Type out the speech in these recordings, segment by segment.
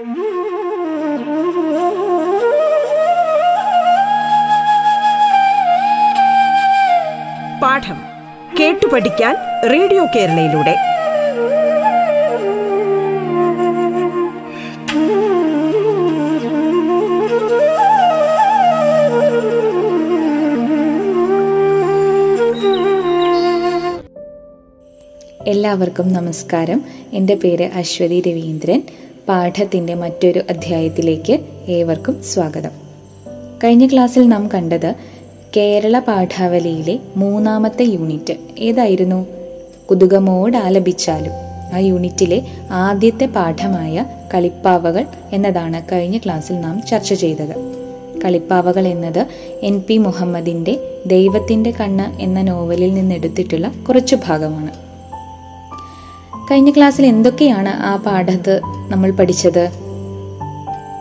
പാഠം കേട്ടു പഠിക്കാൻ റേഡിയോ കേരളയിലൂടെ. എല്ലാവർക്കും നമസ്കാരം. എന്റെ പേര് അശ്വതി രവീന്ദ്രൻ. പാഠത്തിന്റെ മറ്റൊരു അധ്യായത്തിലേക്ക് ഏവർക്കും സ്വാഗതം. കഴിഞ്ഞ ക്ലാസ്സിൽ നാം കണ്ടത് കേരള പാഠാവലിയിലെ മൂന്നാമത്തെ യൂണിറ്റ് ഏതായിരുന്നു? കുതുകമോട് ആലപിച്ചാലും. ആ യൂണിറ്റിലെ ആദ്യത്തെ പാഠമായ കളിപ്പാവകൾ എന്നതാണ് കഴിഞ്ഞ ക്ലാസ്സിൽ നാം ചർച്ച ചെയ്തത്. കളിപ്പാവകൾ എന്നത് എൻ പി മുഹമ്മദിന്റെ ദൈവത്തിന്റെ കണ്ണ് എന്ന നോവലിൽ നിന്നെടുത്തിട്ടുള്ള കുറച്ച് ഭാഗമാണ്. കഴിഞ്ഞ ക്ലാസ്സിൽ എന്തൊക്കെയാണ് ആ പാഠത്ത് നമ്മൾ പഠിച്ചത്?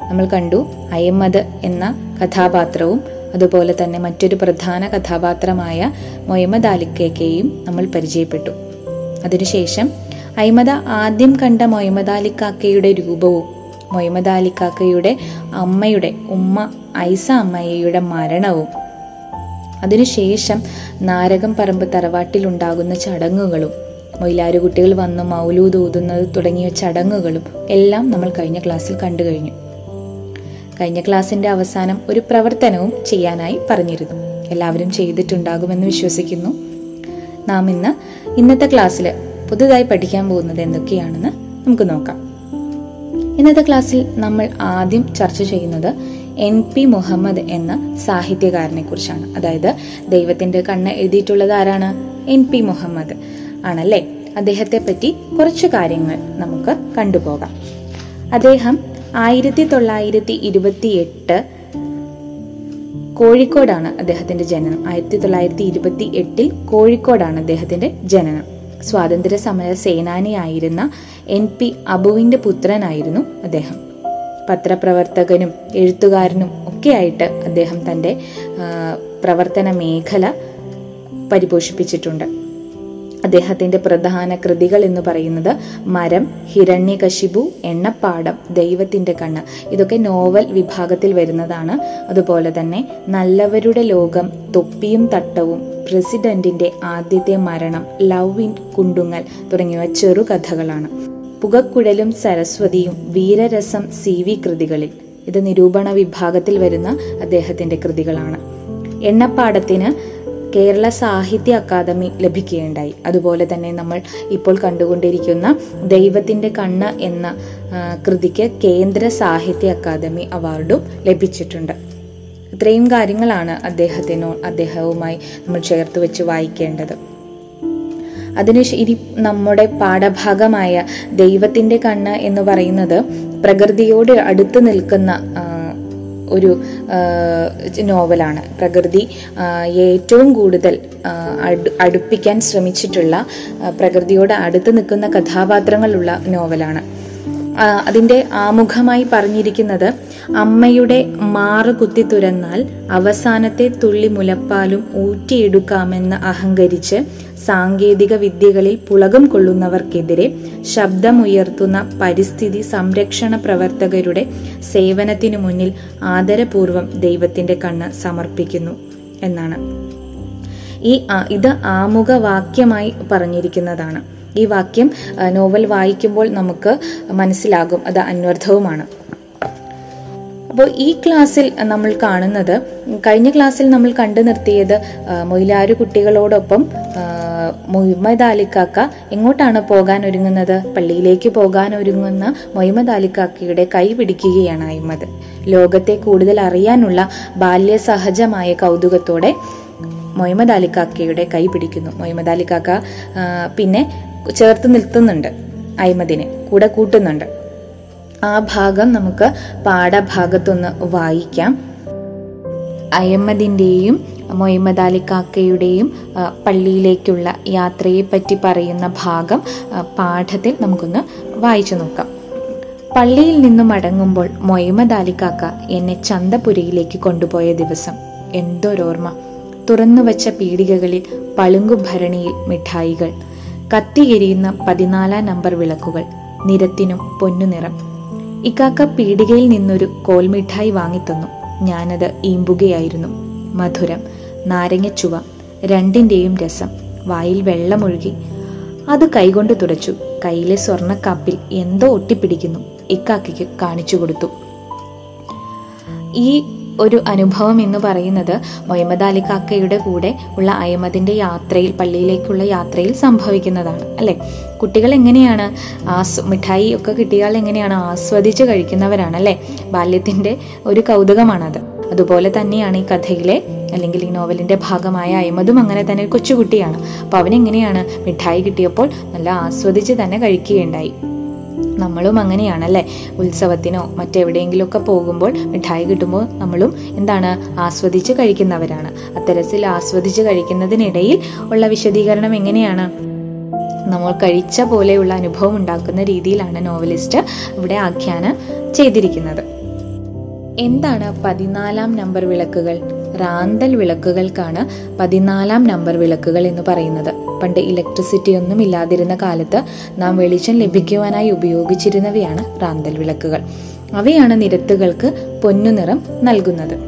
നമ്മൾ കണ്ടു അയമ്മദ് എന്ന കഥാപാത്രവും അതുപോലെ തന്നെ മറ്റൊരു പ്രധാന കഥാപാത്രമായ മൊയമ്മദ് അലിക്കയ്ക്കെയും നമ്മൾ പരിചയപ്പെട്ടു. അതിനുശേഷം അയ്മദ ആദ്യം കണ്ട മൊയമ്മദ് അലിക്കാക്കയുടെ രൂപവും മൊയമ്മദ് അലിക്കാക്കയുടെ അമ്മയുടെ ഉമ്മ ഐസ അമ്മയുടെ മരണവും. അതിനുശേഷം നാരകം പറമ്പ് തറവാട്ടിലുണ്ടാകുന്ന ചടങ്ങുകളും മൊയിലാരു കുട്ടികൾ വന്ന് മൗലൂദ് ഊതുന്നത് തുടങ്ങിയ ചടങ്ങുകളും എല്ലാം നമ്മൾ കഴിഞ്ഞ ക്ലാസ്സിൽ കണ്ടു കഴിഞ്ഞു. കഴിഞ്ഞ ക്ലാസ്സിന്റെ അവസാനം ഒരു പ്രവർത്തനവും ചെയ്യാനായി പറഞ്ഞിരുന്നു. എല്ലാവരും ചെയ്തിട്ടുണ്ടാകുമെന്ന് വിശ്വസിക്കുന്നു. നാം ഇന്ന് ഇന്നത്തെ ക്ലാസ്സിൽ പുതുതായി പഠിക്കാൻ പോകുന്നത് എന്തൊക്കെയാണെന്ന് നമുക്ക് നോക്കാം. ഇന്നത്തെ ക്ലാസ്സിൽ നമ്മൾ ആദ്യം ചർച്ച ചെയ്യുന്നത് എൻ പി മുഹമ്മദ് എന്ന സാഹിത്യകാരനെ കുറിച്ചാണ്. അതായത് ദൈവത്തിന്റെ കണ്ണ് എഴുതിയിട്ടുള്ളത് ആരാണ്? N P Muhammad. ആണല്ലേ? അദ്ദേഹത്തെ പറ്റി കുറച്ച് കാര്യങ്ങൾ നമുക്ക് കണ്ടുപോകാം. അദ്ദേഹം ആയിരത്തി തൊള്ളായിരത്തി ഇരുപത്തി എട്ട് കോഴിക്കോടാണ് അദ്ദേഹത്തിന്റെ ജനനം. ആയിരത്തി തൊള്ളായിരത്തി ഇരുപത്തി എട്ടിൽ കോഴിക്കോടാണ് അദ്ദേഹത്തിന്റെ ജനനം. സ്വാതന്ത്ര്യ സമര സേനാനിയായിരുന്ന എൻ പി അബുവിന്റെ പുത്രനായിരുന്നു അദ്ദേഹം. പത്രപ്രവർത്തകനും എഴുത്തുകാരനും ഒക്കെയായിട്ട് അദ്ദേഹം തന്റെ പ്രവർത്തന മേഖല പരിപോഷിപ്പിച്ചിട്ടുണ്ട്. അദ്ദേഹത്തിന്റെ പ്രധാന കൃതികൾ എന്ന് പറയുന്നത് മരം ഹിരണ്യകശിപു എണ്ണപ്പാടം ദൈവത്തിന്റെ കണ്ണ്. ഇതൊക്കെ നോവൽ വിഭാഗത്തിൽ വരുന്നതാണ്. അതുപോലെ തന്നെ നല്ലവരുടെ ലോകം തൊപ്പിയും തട്ടവും പ്രസിഡന്റിന്റെ ആദ്യത്തെ മരണം ലവ് ഇൻ കുണ്ടുങ്ങൽ തുടങ്ങിയവ ചെറുകഥകളാണ്. പുകക്കുഴലും സരസ്വതിയും വീരരസം സി വി കൃതികളിൽ. ഇത് നിരൂപണ വിഭാഗത്തിൽ വരുന്ന അദ്ദേഹത്തിന്റെ കൃതികളാണ്. എണ്ണപ്പാടത്തിന് കേരള സാഹിത്യ അക്കാദമി ലഭിക്കുകയുണ്ടായി. അതുപോലെ തന്നെ നമ്മൾ ഇപ്പോൾ കണ്ടുകൊണ്ടിരിക്കുന്ന ദൈവത്തിന്റെ കണ്ണ് എന്ന കൃതിക്ക് കേന്ദ്ര സാഹിത്യ അക്കാദമി അവാർഡും ലഭിച്ചിട്ടുണ്ട്. ഇത്രയും കാര്യങ്ങളാണ് അദ്ദേഹത്തിനോ അദ്ദേഹവുമായി നമ്മൾ ചേർത്ത് വെച്ച് വായിക്കേണ്ടത്. അതിന് ഇനി നമ്മുടെ പാഠഭാഗമായ ദൈവത്തിന്റെ കണ്ണ് എന്ന് പറയുന്നത് പ്രകൃതിയോട് അടുത്ത് നിൽക്കുന്ന ഒരു നോവലാണ്. പ്രകൃതി ഏറ്റവും കൂടുതൽ അടുപ്പിക്കാൻ ശ്രമിച്ചിട്ടുള്ള പ്രകൃതിയോട് അടുത്ത് നിൽക്കുന്ന കഥാപാത്രങ്ങളുള്ള നോവലാണ്. അതിന്റെ ആമുഖമായി പറഞ്ഞിരിക്കുന്നത് അമ്മയുടെ മാറുകുത്തി കുത്തി തുരന്നാൽ അവസാനത്തെ തുള്ളി മുലപ്പാലും ഊറ്റിയെടുക്കാമെന്ന് അഹങ്കരിച്ച് സാങ്കേതിക വിദ്യകളിൽ പുളകം കൊള്ളുന്നവർക്കെതിരെ ശബ്ദമുയർത്തുന്ന പരിസ്ഥിതി സംരക്ഷണ പ്രവർത്തകരുടെ സേവനത്തിനു മുന്നിൽ ആദരപൂർവം ദൈവത്തിന്റെ കണ്ണ് സമർപ്പിക്കുന്നു എന്നാണ്. ഈ ഇത് ആമുഖ വാക്യമായി പറഞ്ഞിരിക്കുന്നതാണ്. ഈ വാക്യം നോവൽ വായിക്കുമ്പോൾ നമുക്ക് മനസ്സിലാകും. അത് അന്വർത്ഥവുമാണ്. അപ്പോൾ ഈ ക്ലാസ്സിൽ നമ്മൾ കാണുന്നത് കഴിഞ്ഞ ക്ലാസ്സിൽ നമ്മൾ കണ്ടു നിർത്തിയത് മൊയിലാരു കുട്ടികളോടൊപ്പം മൊഹമ്മദ് അലിക്കാക്ക എങ്ങോട്ടാണ് പോകാൻ ഒരുങ്ങുന്നത്? പള്ളിയിലേക്ക് പോകാൻ ഒരുങ്ങുന്ന മൊഹമ്മദ് അലിക്കാക്കയുടെ കൈ പിടിക്കുകയാണ് അഹിമ്മദ്. ലോകത്തെ കൂടുതൽ അറിയാനുള്ള ബാല്യ സഹജമായ കൗതുകത്തോടെ മൊഹമ്മദ് അലിക്കാക്കയുടെ കൈ പിടിക്കുന്നു. മൊഹമ്മദ് അലിക്കാക്ക പിന്നെ ചേർത്ത് നിർത്തുന്നുണ്ട് അഹിമദിനെ കൂടെ കൂട്ടുന്നുണ്ട്. ആ ഭാഗം നമുക്ക് പാഠഭാഗത്തൊന്ന് വായിക്കാം. അയമ്മദിന്റെയും മൊഹമ്മദ് അലി കാക്കയുടെയും പള്ളിയിലേക്കുള്ള യാത്രയെപ്പറ്റി പറയുന്ന ഭാഗം പാഠത്തിൽ നമുക്കൊന്ന് വായിച്ചു നോക്കാം. പള്ളിയിൽ നിന്നും മടങ്ങുമ്പോൾ മൊഹമ്മദ് അലി കാക്ക എന്നെ ചന്തപുരയിലേക്ക് കൊണ്ടുപോയ ദിവസം എന്തൊരോർമ്മ. തുറന്നു വച്ച പീടികകളിൽ പളുങ്കുഭരണിയിൽ മിഠായികൾ കത്തിയെരിയുന്ന പതിനാലാം നമ്പർ വിളക്കുകൾ നിരത്തിനും പൊന്നുനിറം. ഇക്കാക്ക പീടികയിൽ നിന്നൊരു കോൽമിഠായി വാങ്ങിത്തന്നു. ഞാനത് ഈമ്പുകയായിരുന്നു. മധുരം നാരങ്ങച്ചുവ രണ്ടിന്റെയും രസം. വായിൽ വെള്ളമൊഴുകി. അത് കൈകൊണ്ട് തുടച്ചു. കയ്യിലെ സ്വർണക്കാപ്പിൽ എന്തോ ഒട്ടിപ്പിടിക്കുന്നു. ഇക്കാക്കയ്ക്ക് കാണിച്ചു കൊടുത്തു. ഈ ഒരു അനുഭവം എന്ന് പറയുന്നത് മൊഹമ്മദ് അലി കാക്കയുടെ കൂടെ ഉള്ള അയമദിന്റെ യാത്രയിൽ പള്ളിയിലേക്കുള്ള യാത്രയിൽ സംഭവിക്കുന്നതാണ് അല്ലേ? കുട്ടികൾ എങ്ങനെയാണ് ആസ് മിഠായി ഒക്കെ കിട്ടിയാൽ എങ്ങനെയാണ് ആസ്വദിച്ച് കഴിക്കുന്നവരാണ് അല്ലെ? ബാല്യത്തിന്റെ ഒരു കൗതുകമാണത്. അതുപോലെ തന്നെയാണ് ഈ കഥയിലെ അല്ലെങ്കിൽ ഈ നോവലിന്റെ ഭാഗമായ അയമതും അങ്ങനെ തന്നെ കൊച്ചുകുട്ടിയാണ്. അപ്പോൾ അവനെങ്ങനെയാണ് മിഠായി കിട്ടിയപ്പോൾ നല്ല ആസ്വദിച്ച് തന്നെ കഴിക്കുകയുണ്ടായി. നമ്മളും അങ്ങനെയാണല്ലേ? ഉത്സവത്തിനോ മറ്റെവിടെയെങ്കിലുമൊക്കെ പോകുമ്പോൾ മിഠായി കിട്ടുമ്പോൾ നമ്മളും എന്താണ് ആസ്വദിച്ച് കഴിക്കുന്നവരാണ്. അത്തരത്തിൽ ആസ്വദിച്ച് കഴിക്കുന്നതിനിടയിൽ ഉള്ള വിശദീകരണം എങ്ങനെയാണ്? നമ്മൾ കഴിച്ച പോലെയുള്ള അനുഭവം ഉണ്ടാക്കുന്ന രീതിയിലാണ് നോവലിസ്റ്റ് ഇവിടെ ആഖ്യാനം ചെയ്തിരിക്കുന്നത്. എന്താണ് പതിനാലാം നമ്പർ വിളക്കുകൾ? റാന്തൽ വിളക്കുകൾക്കാണ് പതിനാലാം നമ്പർ വിളക്കുകൾ എന്ന് പറയുന്നത്. പണ്ട് ഇലക്ട്രിസിറ്റി ഒന്നും ഇല്ലാതിരുന്ന കാലത്ത് നാം വെളിച്ചം ലഭിക്കുവാനായി ഉപയോഗിച്ചിരുന്നവയാണ് റാന്തൽ വിളക്കുകൾ. അവയാണ് നിരത്തുകൾക്ക് പൊന്നുനിറം നൽകുന്നത്.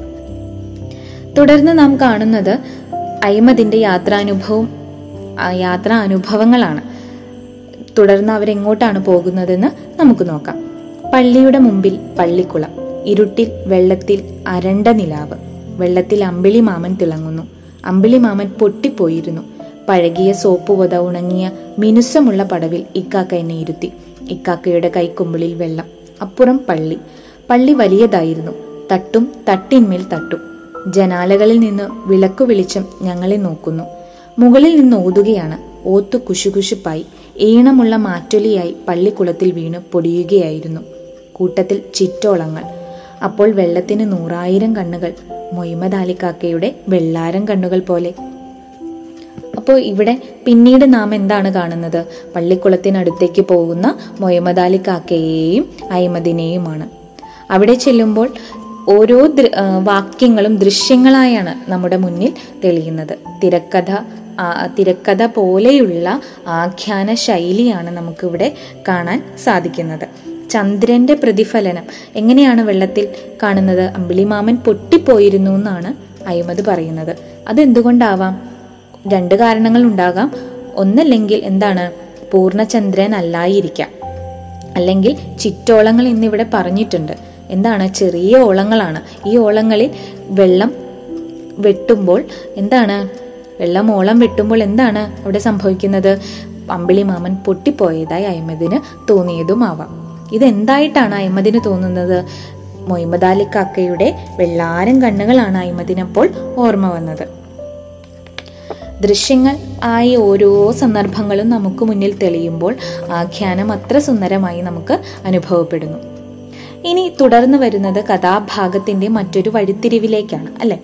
തുടർന്ന് നാം കാണുന്നത് അയ്മദിന്റെ യാത്രാനുഭവം യാത്രാ അനുഭവങ്ങളാണ്. തുടർന്ന് അവരെങ്ങോട്ടാണ് പോകുന്നതെന്ന് നമുക്ക് നോക്കാം. പള്ളിയുടെ മുമ്പിൽ പള്ളിക്കുളം ഇരുട്ടിൽ വെള്ളത്തിൽ അരണ്ട നിലാവ്. വെള്ളത്തിൽ അമ്പിളി മാമൻ തിളങ്ങുന്നു. അമ്പിളി മാമൻ പൊട്ടിപ്പോയിരുന്നു. പഴകിയ സോപ്പ് പൊത ഉണങ്ങിയ മിനുസമുള്ള പടവിൽ ഇക്കാക്ക എന്നെ ഇരുത്തി. ഇക്കാക്കയുടെ കൈക്കുമ്പിളിൽ വെള്ളം അപ്പുറം പള്ളി. പള്ളി വലിയതായിരുന്നു. തട്ടും തട്ടിന്മേൽ തട്ടും. ജനാലകളിൽ നിന്ന് വിളക്കു വെളിച്ചം ഞങ്ങളെ നോക്കുന്നു. മുകളിൽ നിന്ന് ഓതുകയാണ്. ഓത്തു കുശുകുശുപ്പായി. ഈണമുള്ള മാറ്റൊലിയായി പള്ളിക്കുളത്തിൽ വീണ് പൊടിയുകയായിരുന്നു. കൂട്ടത്തിൽ ചിറ്റോളങ്ങൾ. അപ്പോൾ വെള്ളത്തിന് നൂറായിരം കണ്ണുകൾ മൊയ്മദ് അലിക്കാക്കയുടെ വെള്ളാരം കണ്ണുകൾ പോലെ. അപ്പോൾ ഇവിടെ പിന്നീട് നാം എന്താണ് കാണുന്നത്? പള്ളിക്കുളത്തിനടുത്തേക്ക് പോകുന്ന മൊയ്മദ് അലി കാക്കയെയും അയ്മദിനെയുമാണ് അവിടെ ചെല്ലുമ്പോൾ ഓരോ വാക്യങ്ങളും ദൃശ്യങ്ങളായാണ് നമ്മുടെ മുന്നിൽ തെളിയുന്നത്. തിരക്കഥ തിരക്കഥ പോലെയുള്ള ആഖ്യാന ശൈലിയാണ് നമുക്കിവിടെ കാണാൻ സാധിക്കുന്നത്. ചന്ദ്രന്റെ പ്രതിഫലനം. എങ്ങനെയാണ് വെള്ളത്തിൽ കാണുന്നത്? അമ്പിളിമാമൻ പൊട്ടിപ്പോയിരുന്നു എന്നാണ് അയ്മദ് പറയുന്നത്. അതെന്തുകൊണ്ടാവാം? രണ്ട് കാരണങ്ങൾ ഉണ്ടാകാം. ഒന്നല്ലെങ്കിൽ എന്താണ്? പൂർണചന്ദ്രൻ അല്ലായിരിക്കാം. അല്ലെങ്കിൽ ചിറ്റോളങ്ങൾ എന്നിവിടെ പറഞ്ഞിട്ടുണ്ട്. എന്താണ്? ചെറിയ ഓളങ്ങളാണ്. ഈ ഓളങ്ങളിൽ വെള്ളം വെട്ടുമ്പോൾ എന്താണ്? വെള്ളം ഓളം വെട്ടുമ്പോൾ എന്താണ് അവിടെ സംഭവിക്കുന്നത്? അമ്പിളി മാമൻ പൊട്ടിപ്പോയതായി അഴിമതിന് തോന്നിയതുമാവാം. ഇതെന്തായിട്ടാണ് അഹമ്മദിന് തോന്നുന്നത്? മൊയ്മദ് അലി കാക്കയുടെ വെള്ളാരം കണ്ണുകളാണ് അഹമ്മദിനപ്പോൾ ഓർമ്മ വന്നത്. ദൃശ്യങ്ങൾ ആയി ഓരോ സന്ദർഭങ്ങളും നമുക്ക് മുന്നിൽ തെളിയുമ്പോൾ ആഖ്യാനം അത്ര സുന്ദരമായി നമുക്ക് അനുഭവപ്പെടുന്നു. ഇനി തുടർന്ന് വരുന്നത് കഥാഭാഗത്തിന്റെ മറ്റൊരു വഴിത്തിരിവിലേക്കാണ് അല്ലെ?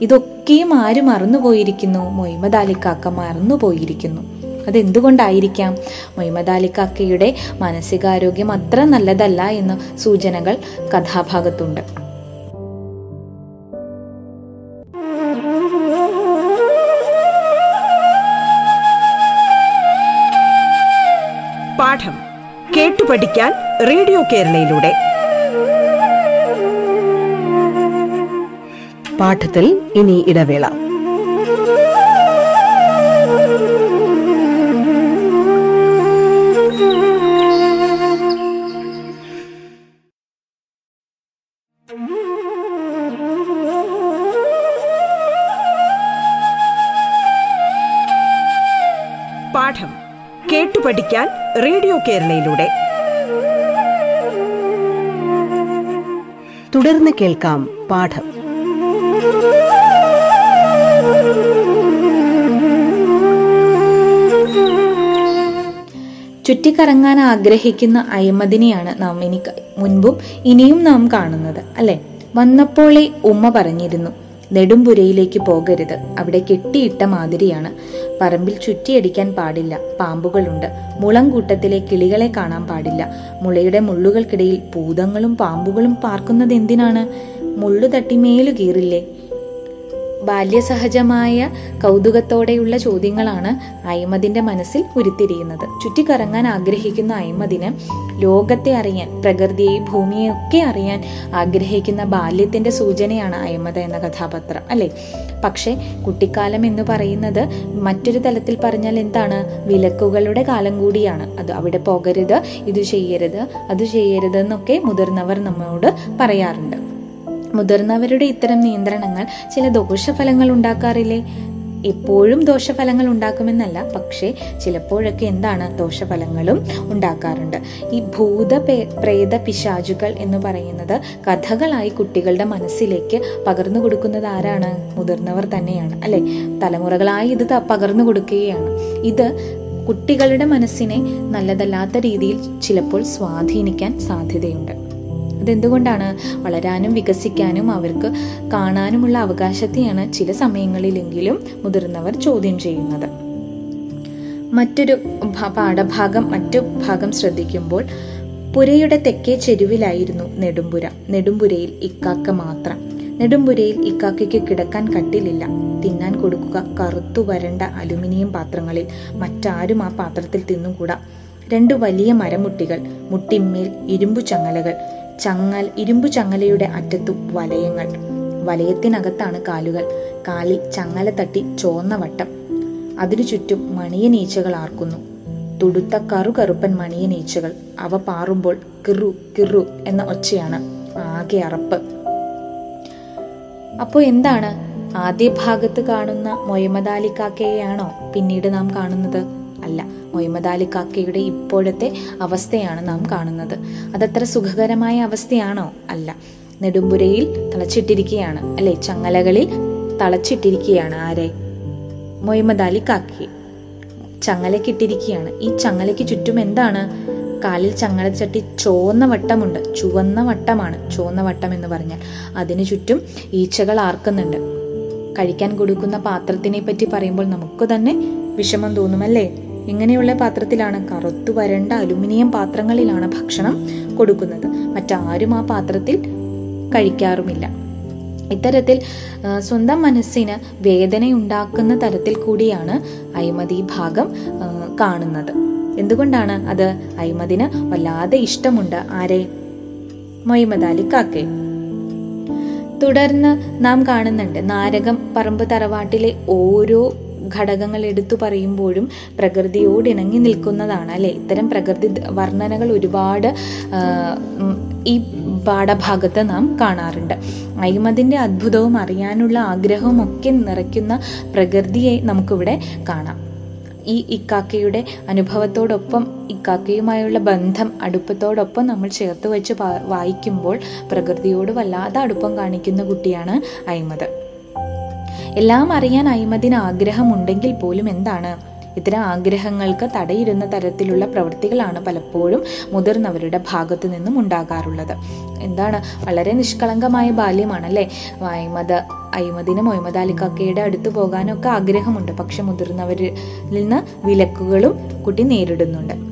ഇതൊക്കെയും ആര് മറന്നുപോയിരിക്കുന്നു? മൊയ്മദ് അലിക്കാക്ക മറന്നുപോയിരിക്കുന്നു. അതെന്തുകൊണ്ടായിരിക്കാം? മൊയ്മദ് അലിക്കാക്കയുടെ മാനസികാരോഗ്യം അത്ര നല്ലതല്ല എന്ന് സൂചനകൾ കഥാഭാഗത്തുണ്ട്. പാഠം കേട്ടു പഠിക്കാൻ റേഡിയോ കേരളയിലൂടെ. പാഠത്തിൽ ഇനി ഇടവേള. പാഠം കേട്ടു പഠിക്കാൻ റേഡിയോ കേരളയിലൂടെ. തുടർന്ന് കേൾക്കാം പാഠം. ചുറ്റിക്കറങ്ങാൻ ആഗ്രഹിക്കുന്ന അഴിമതിനെയാണ് നാം ഇനി മുൻപും ഇനിയും നാം കാണുന്നത് അല്ലെ? വന്നപ്പോളേ ഉമ്മ പറഞ്ഞിരുന്നു നെടുമ്പുരയിലേക്ക് പോകരുത്. അവിടെ കെട്ടിയിട്ട മാതിരിയാണ്. പറമ്പിൽ ചുറ്റിയടിക്കാൻ പാടില്ല. പാമ്പുകളുണ്ട്. മുളം കൂട്ടത്തിലെ കിളികളെ കാണാൻ പാടില്ല. മുളയുടെ മുള്ളുകൾക്കിടയിൽ ഭൂതങ്ങളും പാമ്പുകളും പാർക്കുന്നത് എന്തിനാണ്? മുള്ളു തട്ടി മേലു കീറില്ലേ? ബാല്യസഹജമായ കൗതുകത്തോടെയുള്ള ചോദ്യങ്ങളാണ് അയ്മദിന്റെ മനസ്സിൽ ഉരുത്തിരിയുന്നത്. ചുറ്റിക്കറങ്ങാൻ ആഗ്രഹിക്കുന്ന അഴിമതിന് ലോകത്തെ അറിയാൻ പ്രകൃതിയെ ഭൂമിയെ ഒക്കെ അറിയാൻ ആഗ്രഹിക്കുന്ന ബാല്യത്തിന്റെ സൂചനയാണ് അയ്മദ എന്ന കഥാപാത്രം അല്ലെ? പക്ഷേ കുട്ടിക്കാലം എന്ന് പറയുന്നത് മറ്റൊരു തലത്തിൽ പറഞ്ഞാൽ എന്താണ്? വിലക്കുകളുടെ കാലം കൂടിയാണ്. അത് അവിടെ പോകരുത് ഇത് ചെയ്യരുത് അത് ചെയ്യരുത് എന്നൊക്കെ മുതിർന്നവർ നമ്മോട് പറയാറുണ്ട്. മുതിർന്നവരുടെ ഇത്തരം നിയന്ത്രണങ്ങൾ ചില ദോഷഫലങ്ങൾ ഉണ്ടാക്കാറില്ലേ? എപ്പോഴും ദോഷഫലങ്ങൾ ഉണ്ടാക്കുമെന്നല്ല പക്ഷേ ചിലപ്പോഴൊക്കെ എന്താണ് ദോഷഫലങ്ങളും ഉണ്ടാക്കാറുണ്ട്. ഈ ഭൂത പ്രേത പിശാചുകൾ എന്ന് പറയുന്നത് കഥകളായി കുട്ടികളുടെ മനസ്സിലേക്ക് പകർന്നു കൊടുക്കുന്നത് ആരാണ്? മുതിർന്നവർ തന്നെയാണ് അല്ലെ? തലമുറകളായി ഇത് പകർന്നു കൊടുക്കുകയാണ്. ഇത് കുട്ടികളുടെ മനസ്സിനെ നല്ലതല്ലാത്ത രീതിയിൽ ചിലപ്പോൾ സ്വാധീനിക്കാൻ സാധ്യതയുണ്ട്. അതെന്തുകൊണ്ടാണ് വളരാനും വികസിക്കാനും അവർക്ക് കാണാനുമുള്ള അവകാശത്തെയാണ് ചില സമയങ്ങളിലെങ്കിലും മുതിർന്നവർ ചോദ്യം ചെയ്യുന്നത്. മറ്റൊരു പാഠഭാഗം മറ്റു ഭാഗം ശ്രദ്ധിക്കുമ്പോൾ പുരയുടെ തെക്കേ ചെരുവിലായിരുന്നു നെടുമ്പുര. നെടുമ്പുരയിൽ ഇക്കാക്ക മാത്രം. നെടുമ്പുരയിൽ ഇക്കാക്കയ്ക്ക് കിടക്കാൻ കട്ടിലില്ല. തിന്നാൻ കൊടുക്കുക കറുത്തു വരണ്ട അലുമിനിയം പാത്രങ്ങളിൽ മറ്റാരും ആ പാത്രത്തിൽ തിന്നുകൂടാ. രണ്ട് വലിയ മരമുട്ടികൾ മുട്ടിന്മേൽ ഇരുമ്പു ചങ്ങലകൾ ചങ്ങൽ ഇരുമ്പു ചങ്ങലയുടെ അറ്റത്തു വലയങ്ങൾ. വലയത്തിനകത്താണ് കാലുകൾ. കാലിൽ ചങ്ങല തട്ടി ചോന്ന വട്ടം. അതിനു ചുറ്റും മണിയനീച്ചകൾ ആർക്കുന്നു. തുടുത്ത കറുകറുപ്പൻ മണിയനീച്ചകൾ. അവ പാറുമ്പോൾ കിറു കിറു എന്ന ഒച്ചയാണ് ആകെ അറപ്പ്. അപ്പോൾ എന്താണ്? ആദ്യ ഭാഗത്ത് കാണുന്ന മൊയ്മദാലി കാക്കയെയാണോ പിന്നീട് നാം കാണുന്നത്? അല്ല മൊയ്മദാലി കാക്കയുടെ ഇപ്പോഴത്തെ അവസ്ഥയാണ് നാം കാണുന്നത്. അതത്ര സുഖകരമായ അവസ്ഥയാണോ? അല്ല. നെടുമ്പുരയിൽ തളച്ചിട്ടിരിക്കുകയാണ് അല്ലെ ചങ്ങലകളിൽ തളച്ചിട്ടിരിക്കുകയാണ് ആരെ? മൊയ്മദാലി കാക്കയെ. ചങ്ങലക്കിട്ടിരിക്കുകയാണ് ഈ ചങ്ങലയ്ക്ക് ചുറ്റും എന്താണ്? കാലിൽ ചങ്ങലച്ചട്ടി ചുവന്ന വട്ടമുണ്ട്. ചുവന്ന വട്ടമാണ്. ചുവന്ന വട്ടം എന്ന് പറഞ്ഞാൽ അതിനു ചുറ്റും ഈച്ചകൾ ആർക്കുന്നുണ്ട്. കഴിക്കാൻ കൊടുക്കുന്ന പാത്രത്തിനെ പറ്റി പറയുമ്പോൾ നമുക്ക് തന്നെ വിഷമം തോന്നുമല്ലേ? ഇങ്ങനെയുള്ള പാത്രത്തിലാണ് കറുത്തു വരണ്ട അലുമിനിയം പാത്രങ്ങളിലാണ് ഭക്ഷണം കൊടുക്കുന്നത്. മറ്റാരും ആ പാത്രത്തിൽ കഴിക്കാറുമില്ല. ഇത്തരത്തിൽ സ്വന്തം മനസ്സിന് വേദനയുണ്ടാക്കുന്ന തരത്തിൽ കൂടിയാണ് അഴിമതി ഭാഗം കാണുന്നത്. എന്തുകൊണ്ടാണ് അത്? അഴിമതിന് വല്ലാതെ ഇഷ്ടമുണ്ട് ആരെ? മൊയ്മദാലി കാക്കെ തുടർന്ന് നാം കാണുന്നുണ്ട് നാരകം പറമ്പ് തറവാട്ടിലെ ഓരോ ഘടകങ്ങൾ എടുത്തു പറയുമ്പോഴും പ്രകൃതിയോട് ഇണങ്ങി നിൽക്കുന്നതാണ് അല്ലെ? ഇത്തരം പ്രകൃതി വർണനകൾ ഒരുപാട് ഈ പാഠഭാഗത്ത് നാം കാണാറുണ്ട്. അഴിമതിന്റെ അത്ഭുതവും അറിയാനുള്ള ആഗ്രഹവും ഒക്കെ നിറയ്ക്കുന്ന പ്രകൃതിയെ നമുക്കിവിടെ കാണാം. ഈ ഇക്കാക്കയുടെ അനുഭവത്തോടൊപ്പം ഇക്കാക്കയുമായുള്ള ബന്ധം അടുപ്പത്തോടൊപ്പം നമ്മൾ ചേർത്ത് വെച്ച് വായിക്കുമ്പോൾ പ്രകൃതിയോട് വല്ലാതെ അടുപ്പം കാണിക്കുന്ന കുട്ടിയാണ് അഴിമത് എല്ലാം അറിയാൻ അഴിമതിന് ആഗ്രഹമുണ്ടെങ്കിൽ പോലും എന്താണ്? ഇത്തരം ആഗ്രഹങ്ങൾക്ക് തടയിരുന്ന തരത്തിലുള്ള പ്രവൃത്തികളാണ് പലപ്പോഴും മുതിർന്നവരുടെ ഭാഗത്തു നിന്നും ഉണ്ടാകാറുള്ളത്. എന്താണ്? വളരെ നിഷ്കളങ്കമായ ബാല്യമാണ് അല്ലേ അഴിമത അഴിമതിനും മൊഹമ്മദ് അലിക്കക്കയുടെ അടുത്ത് പോകാനൊക്കെ ആഗ്രഹമുണ്ട്. പക്ഷെ മുതിർന്നവരിൽ നിന്ന് വിലക്കുകളും കുട്ടി നേരിടുന്നുണ്ട്.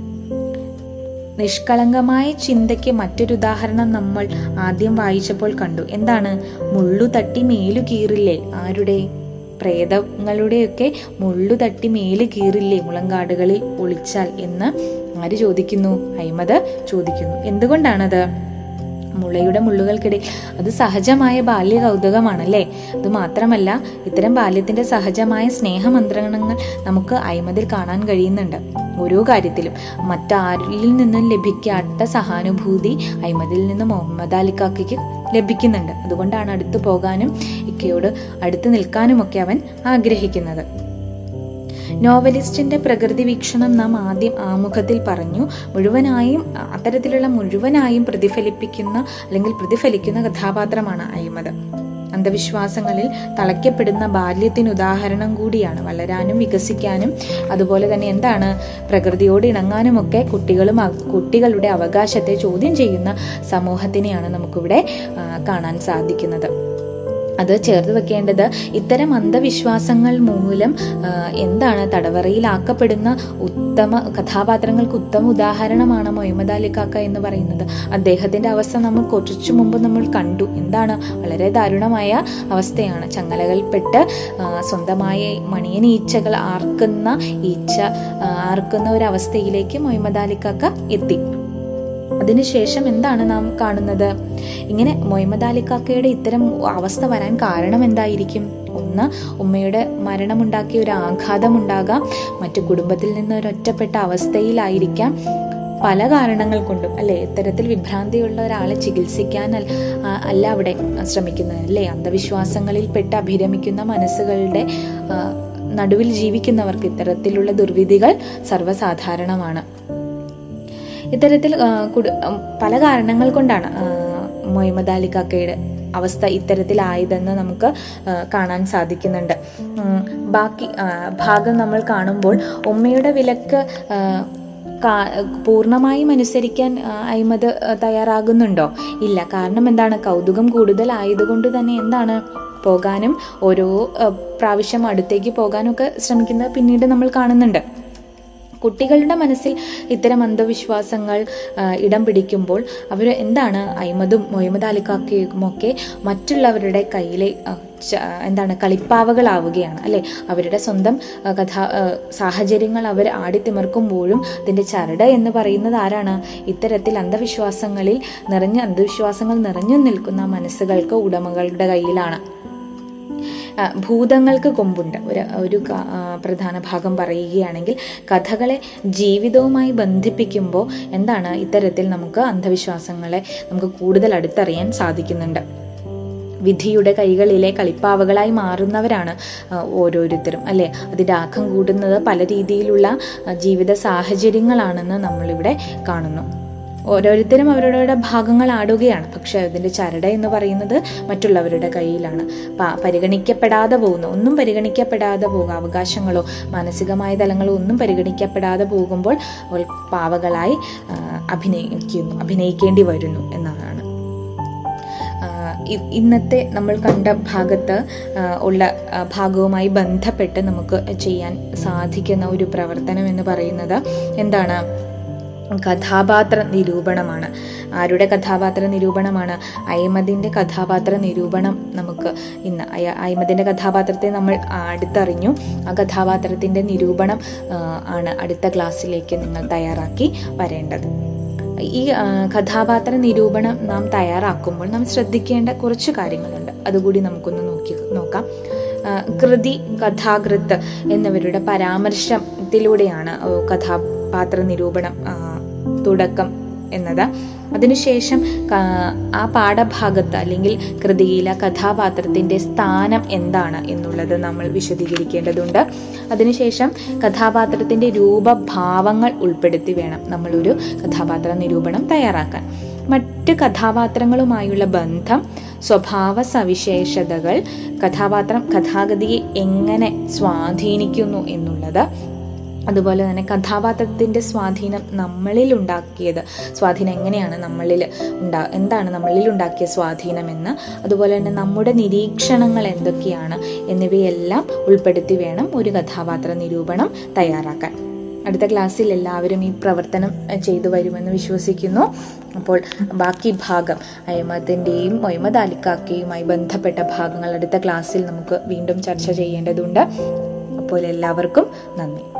നിഷ്കളങ്കമായ ചിന്തയ്ക്ക് മറ്റൊരു ഉദാഹരണം നമ്മൾ ആദ്യം വായിച്ചപ്പോൾ കണ്ടു. എന്താണ്? മുള്ളു തട്ടി മേലു കീറില്ലേ? ആരുടെ? പ്രേതങ്ങളുടെയൊക്കെ മുള്ളു തട്ടി മേൽ കീറില്ലേ? മുളങ്കാടുകളിൽ ഒളിച്ചാൽ എന്ന് ആര് ചോദിക്കുന്നു? അഴിമത് ചോദിക്കുന്നു. എന്തുകൊണ്ടാണത്? മുളയുടെ മുള്ളുകൾക്കിടയിൽ. അത് സഹജമായ ബാല്യ കൗതുകമാണല്ലേ അത് മാത്രമല്ല ഇത്തരം ബാല്യത്തിന്റെ സഹജമായ സ്നേഹമന്ത്രണങ്ങൾ നമുക്ക് അഴിമതിൽ കാണാൻ കഴിയുന്നുണ്ട്. ഓരോ കാര്യത്തിലും. മറ്റാരിൽ നിന്നും ലഭിക്കാത്ത സഹാനുഭൂതി അഴിമതിൽ നിന്ന് മുഹമ്മദ് അലിക്കാക്കയ്ക്ക് ലഭിക്കുന്നുണ്ട്. അതുകൊണ്ടാണ് അടുത്തു പോകാനും ഇക്കയോട് അടുത്ത് നിൽക്കാനുമൊക്കെ അവൻ ആഗ്രഹിക്കുന്നത്. നോവലിസ്റ്റിന്റെ പ്രകൃതി വീക്ഷണം നാം ആദ്യം ആമുഖത്തിൽ പറഞ്ഞു. മുഴുവനായും അത്തരത്തിലുള്ള മുഴുവനായും പ്രതിഫലിപ്പിക്കുന്ന അല്ലെങ്കിൽ പ്രതിഫലിക്കുന്ന കഥാപാത്രമാണ് അഴിമത് അന്ധവിശ്വാസങ്ങളിൽ തളയ്ക്കപ്പെടുന്ന ബാല്യത്തിന് ഉദാഹരണം കൂടിയാണ് വളരാനും വികസിക്കാനും. അതുപോലെ തന്നെ എന്താണ്? പ്രകൃതിയോട് ഇണങ്ങാനുമൊക്കെ കുട്ടികളും കുട്ടികളുടെ അവകാശത്തെ ചോദ്യം ചെയ്യുന്ന സമൂഹത്തിനെയാണ് നമുക്കിവിടെ കാണാൻ സാധിക്കുന്നത്. അത് ചേർത്ത് വെക്കേണ്ടത് ഇത്തരം അന്ധവിശ്വാസങ്ങൾ മൂലം എന്താണ് തടവറയിലാക്കപ്പെടുന്ന ഉത്തമ കഥാപാത്രങ്ങൾക്ക് ഉത്തമ ഉദാഹരണമാണ് മൊഹമ്മദ് അലി കാക്ക എന്ന് പറയുന്നത്. അദ്ദേഹത്തിന്റെ അവസ്ഥ നമ്മൾ കുറച്ചു മുമ്പ് നമ്മൾ കണ്ടു. എന്താണ്? വളരെ ദാരുണമായ അവസ്ഥയാണ്. ചങ്ങലകൾപ്പെട്ട് സ്വന്തമായ മണിയൻ ഈച്ചകൾ ആർക്കുന്ന ഈച്ച ആർക്കുന്ന ഒരു അവസ്ഥയിലേക്ക് മൊഹമ്മദ് അലി കാക്ക എത്തി. അതിനുശേഷം എന്താണ് നാം കാണുന്നത്? ഇങ്ങനെ മൊഹമ്മദ് അലിക്കാക്കയുടെ ഇത്തരം അവസ്ഥ വരാൻ കാരണം എന്തായിരിക്കും? ഒന്ന് ഉമ്മയുടെ മരണമുണ്ടാക്കിയ ഒരു ആഘാതം ഉണ്ടാകാം മറ്റു കുടുംബത്തിൽ നിന്ന് ഒരു ഒറ്റപ്പെട്ട അവസ്ഥയിലായിരിക്കാം. പല കാരണങ്ങൾ കൊണ്ടും അല്ലെ? ഇത്തരത്തിൽ വിഭ്രാന്തിയുള്ള ഒരാളെ ചികിത്സിക്കാൻ അല്ല അവിടെ ശ്രമിക്കുന്നത് അല്ലേ? അന്ധവിശ്വാസങ്ങളിൽ പെട്ട് അഭിരമിക്കുന്ന മനസ്സുകളുടെ നടുവിൽ ജീവിക്കുന്നവർക്ക് ഇത്തരത്തിലുള്ള ദുർവിധികൾ സർവസാധാരണമാണ്. ഇത്തരത്തിൽ പല കാരണങ്ങൾ കൊണ്ടാണ് മൊഹമ്മദ് അലി കാക്കയുടെ അവസ്ഥ ഇത്തരത്തിലായതെന്ന് നമുക്ക് കാണാൻ സാധിക്കുന്നുണ്ട്. ബാക്കി ഭാഗം നമ്മൾ കാണുമ്പോൾ ഉമ്മയുടെ വിലക്ക് പൂർണമായും അനുസരിക്കാൻ അഴിമത് തയ്യാറാകുന്നുണ്ടോ? ഇല്ല. കാരണം എന്താണ്? കൗതുകം കൂടുതലായതുകൊണ്ട് തന്നെ എന്താണ്? പോകാനും ഓരോ പ്രാവശ്യം അടുത്തേക്ക് പോകാനൊക്കെ ശ്രമിക്കുന്നത് പിന്നീട് നമ്മൾ കാണുന്നുണ്ട്. കുട്ടികളുടെ മനസ്സിൽ ഇത്തരം അന്ധവിശ്വാസങ്ങൾ ഇടം പിടിക്കുമ്പോൾ അവർ എന്താണ് അഹ്മദും ഒക്കെ മറ്റുള്ളവരുടെ കയ്യിലെ എന്താണ് കളിപ്പാവകളാവുകയാണ് അല്ലെ? അവരുടെ സ്വന്തം കഥാ സാഹചര്യങ്ങൾ അവർ ആടിത്തിമർക്കുമ്പോഴും അതിന്റെ ചരട് എന്ന് പറയുന്നത് ആരാണ്? ഇത്തരത്തിൽ അന്ധവിശ്വാസങ്ങളിൽ നിറഞ്ഞ അന്ധവിശ്വാസങ്ങൾ നിറഞ്ഞു നിൽക്കുന്ന മനസ്സുകൾക്ക് ഉടമകളുടെ കയ്യിലാണ്. ഭൂതങ്ങൾക്ക് കൊമ്പുണ്ട്. ഒരു ഒരു പ്രധാന ഭാഗം പറയുകയാണെങ്കിൽ കഥകളെ ജീവിതവുമായി ബന്ധിപ്പിക്കുമ്പോൾ എന്താണ് ഇത്തരത്തിൽ നമുക്ക് അന്ധവിശ്വാസങ്ങളെ നമുക്ക് കൂടുതൽ അടുത്തറിയാൻ സാധിക്കുന്നുണ്ട്. വിധിയുടെ കൈകളിലെ കളിപ്പാവകളായി മാറുന്നവരാണ് ഓരോരുത്തരും അല്ലെ? അതിന്റെ ആക്കം കൂടുന്നത് പല രീതിയിലുള്ള ജീവിത സാഹചര്യങ്ങളാണെന്ന് നമ്മളിവിടെ കാണുന്നു. ഓരോരുത്തരും അവരുടെ ഭാഗങ്ങൾ ആടുകയാണ്. പക്ഷെ അതിന്റെ ചരട എന്ന് പറയുന്നത് മറ്റുള്ളവരുടെ കയ്യിലാണ്. പരിഗണിക്കപ്പെടാതെ പോകുന്ന. ഒന്നും പരിഗണിക്കപ്പെടാതെ പോകുക അവകാശങ്ങളോ മാനസികമായ തലങ്ങളോ ഒന്നും പരിഗണിക്കപ്പെടാതെ പോകുമ്പോൾ അവൾ പാവകളായി അഭിനയിക്കുന്നു അഭിനയിക്കേണ്ടി വരുന്നു എന്നതാണ്. ഇന്നത്തെ നമ്മൾ കണ്ട ഭാഗത്ത് ഉള്ള ഭാഗവുമായി ബന്ധപ്പെട്ട് നമുക്ക് ചെയ്യാൻ സാധിക്കുന്ന ഒരു പ്രവർത്തനം എന്ന് പറയുന്നത് എന്താണ്? കഥാപാത്ര നിരൂപണമാണ് ആരുടെ കഥാപാത്ര നിരൂപണമാണ് അയ്മദിന്റെ കഥാപാത്ര നിരൂപണം നമുക്ക് ഇന്ന് അയ- കഥാപാത്രത്തെ നമ്മൾ അടുത്തറിഞ്ഞു. ആ കഥാപാത്രത്തിന്റെ നിരൂപണം ആണ് അടുത്ത ക്ലാസ്സിലേക്ക് നിങ്ങൾ തയ്യാറാക്കി വരേണ്ടത്. ഈ കഥാപാത്ര നിരൂപണം നാം തയ്യാറാക്കുമ്പോൾ നാം ശ്രദ്ധിക്കേണ്ട കുറച്ച് കാര്യങ്ങളുണ്ട്. അതുകൂടി നമുക്കൊന്ന് നോക്കി നോക്കാം. കൃതി കഥാകൃത്ത് എന്നിവരുടെ പരാമർശത്തിലൂടെയാണ് കഥാപാത്ര നിരൂപണം തുടക്കം എന്നത്. അതിനുശേഷം ആ പാഠഭാഗത്ത് അല്ലെങ്കിൽ കൃതിയിലെ കഥാപാത്രത്തിന്റെ സ്ഥാനം എന്താണ് എന്നുള്ളത് നമ്മൾ വിശദീകരിക്കേണ്ടതുണ്ട്. അതിനുശേഷം കഥാപാത്രത്തിന്റെ രൂപഭാവങ്ങൾ ഉൾപ്പെടുത്തി വേണം നമ്മളൊരു കഥാപാത്ര നിരൂപണം തയ്യാറാക്കാൻ. മറ്റ് കഥാപാത്രങ്ങളുമായുള്ള ബന്ധം സ്വഭാവ സവിശേഷതകൾ കഥാപാത്രം കഥാഗതിയെ എങ്ങനെ സ്വാധീനിക്കുന്നു എന്നുള്ളത് അതുപോലെ തന്നെ കഥാപാത്രത്തിന്റെ സ്വാധീനം നമ്മളിൽ ഉണ്ടാക്കിയത്. സ്വാധീനം എങ്ങനെയാണ് നമ്മളിൽ ഉണ്ടാ എന്താണ് നമ്മളിൽ ഉണ്ടാക്കിയ സ്വാധീനമെന്ന് അതുപോലെ തന്നെ നമ്മുടെ നിരീക്ഷണങ്ങൾ എന്തൊക്കെയാണ് എന്നിവയെല്ലാം ഉൾപ്പെടുത്തി വേണം ഒരു കഥാപാത്ര നിരൂപണം തയ്യാറാക്കാൻ. അടുത്ത ക്ലാസ്സിൽ എല്ലാവരും ഈ പ്രവർത്തനം ചെയ്തു വരുമെന്ന് വിശ്വസിക്കുന്നു. അപ്പോൾ ബാക്കി ഭാഗം അയമത്തിന്റെയും മൊഹമ്മദ് അലിക്കാക്കയുമായി ബന്ധപ്പെട്ട ഭാഗങ്ങൾ അടുത്ത ക്ലാസ്സിൽ നമുക്ക് വീണ്ടും ചർച്ച ചെയ്യേണ്ടതുണ്ട്. അപ്പോൾ എല്ലാവർക്കും നന്ദി.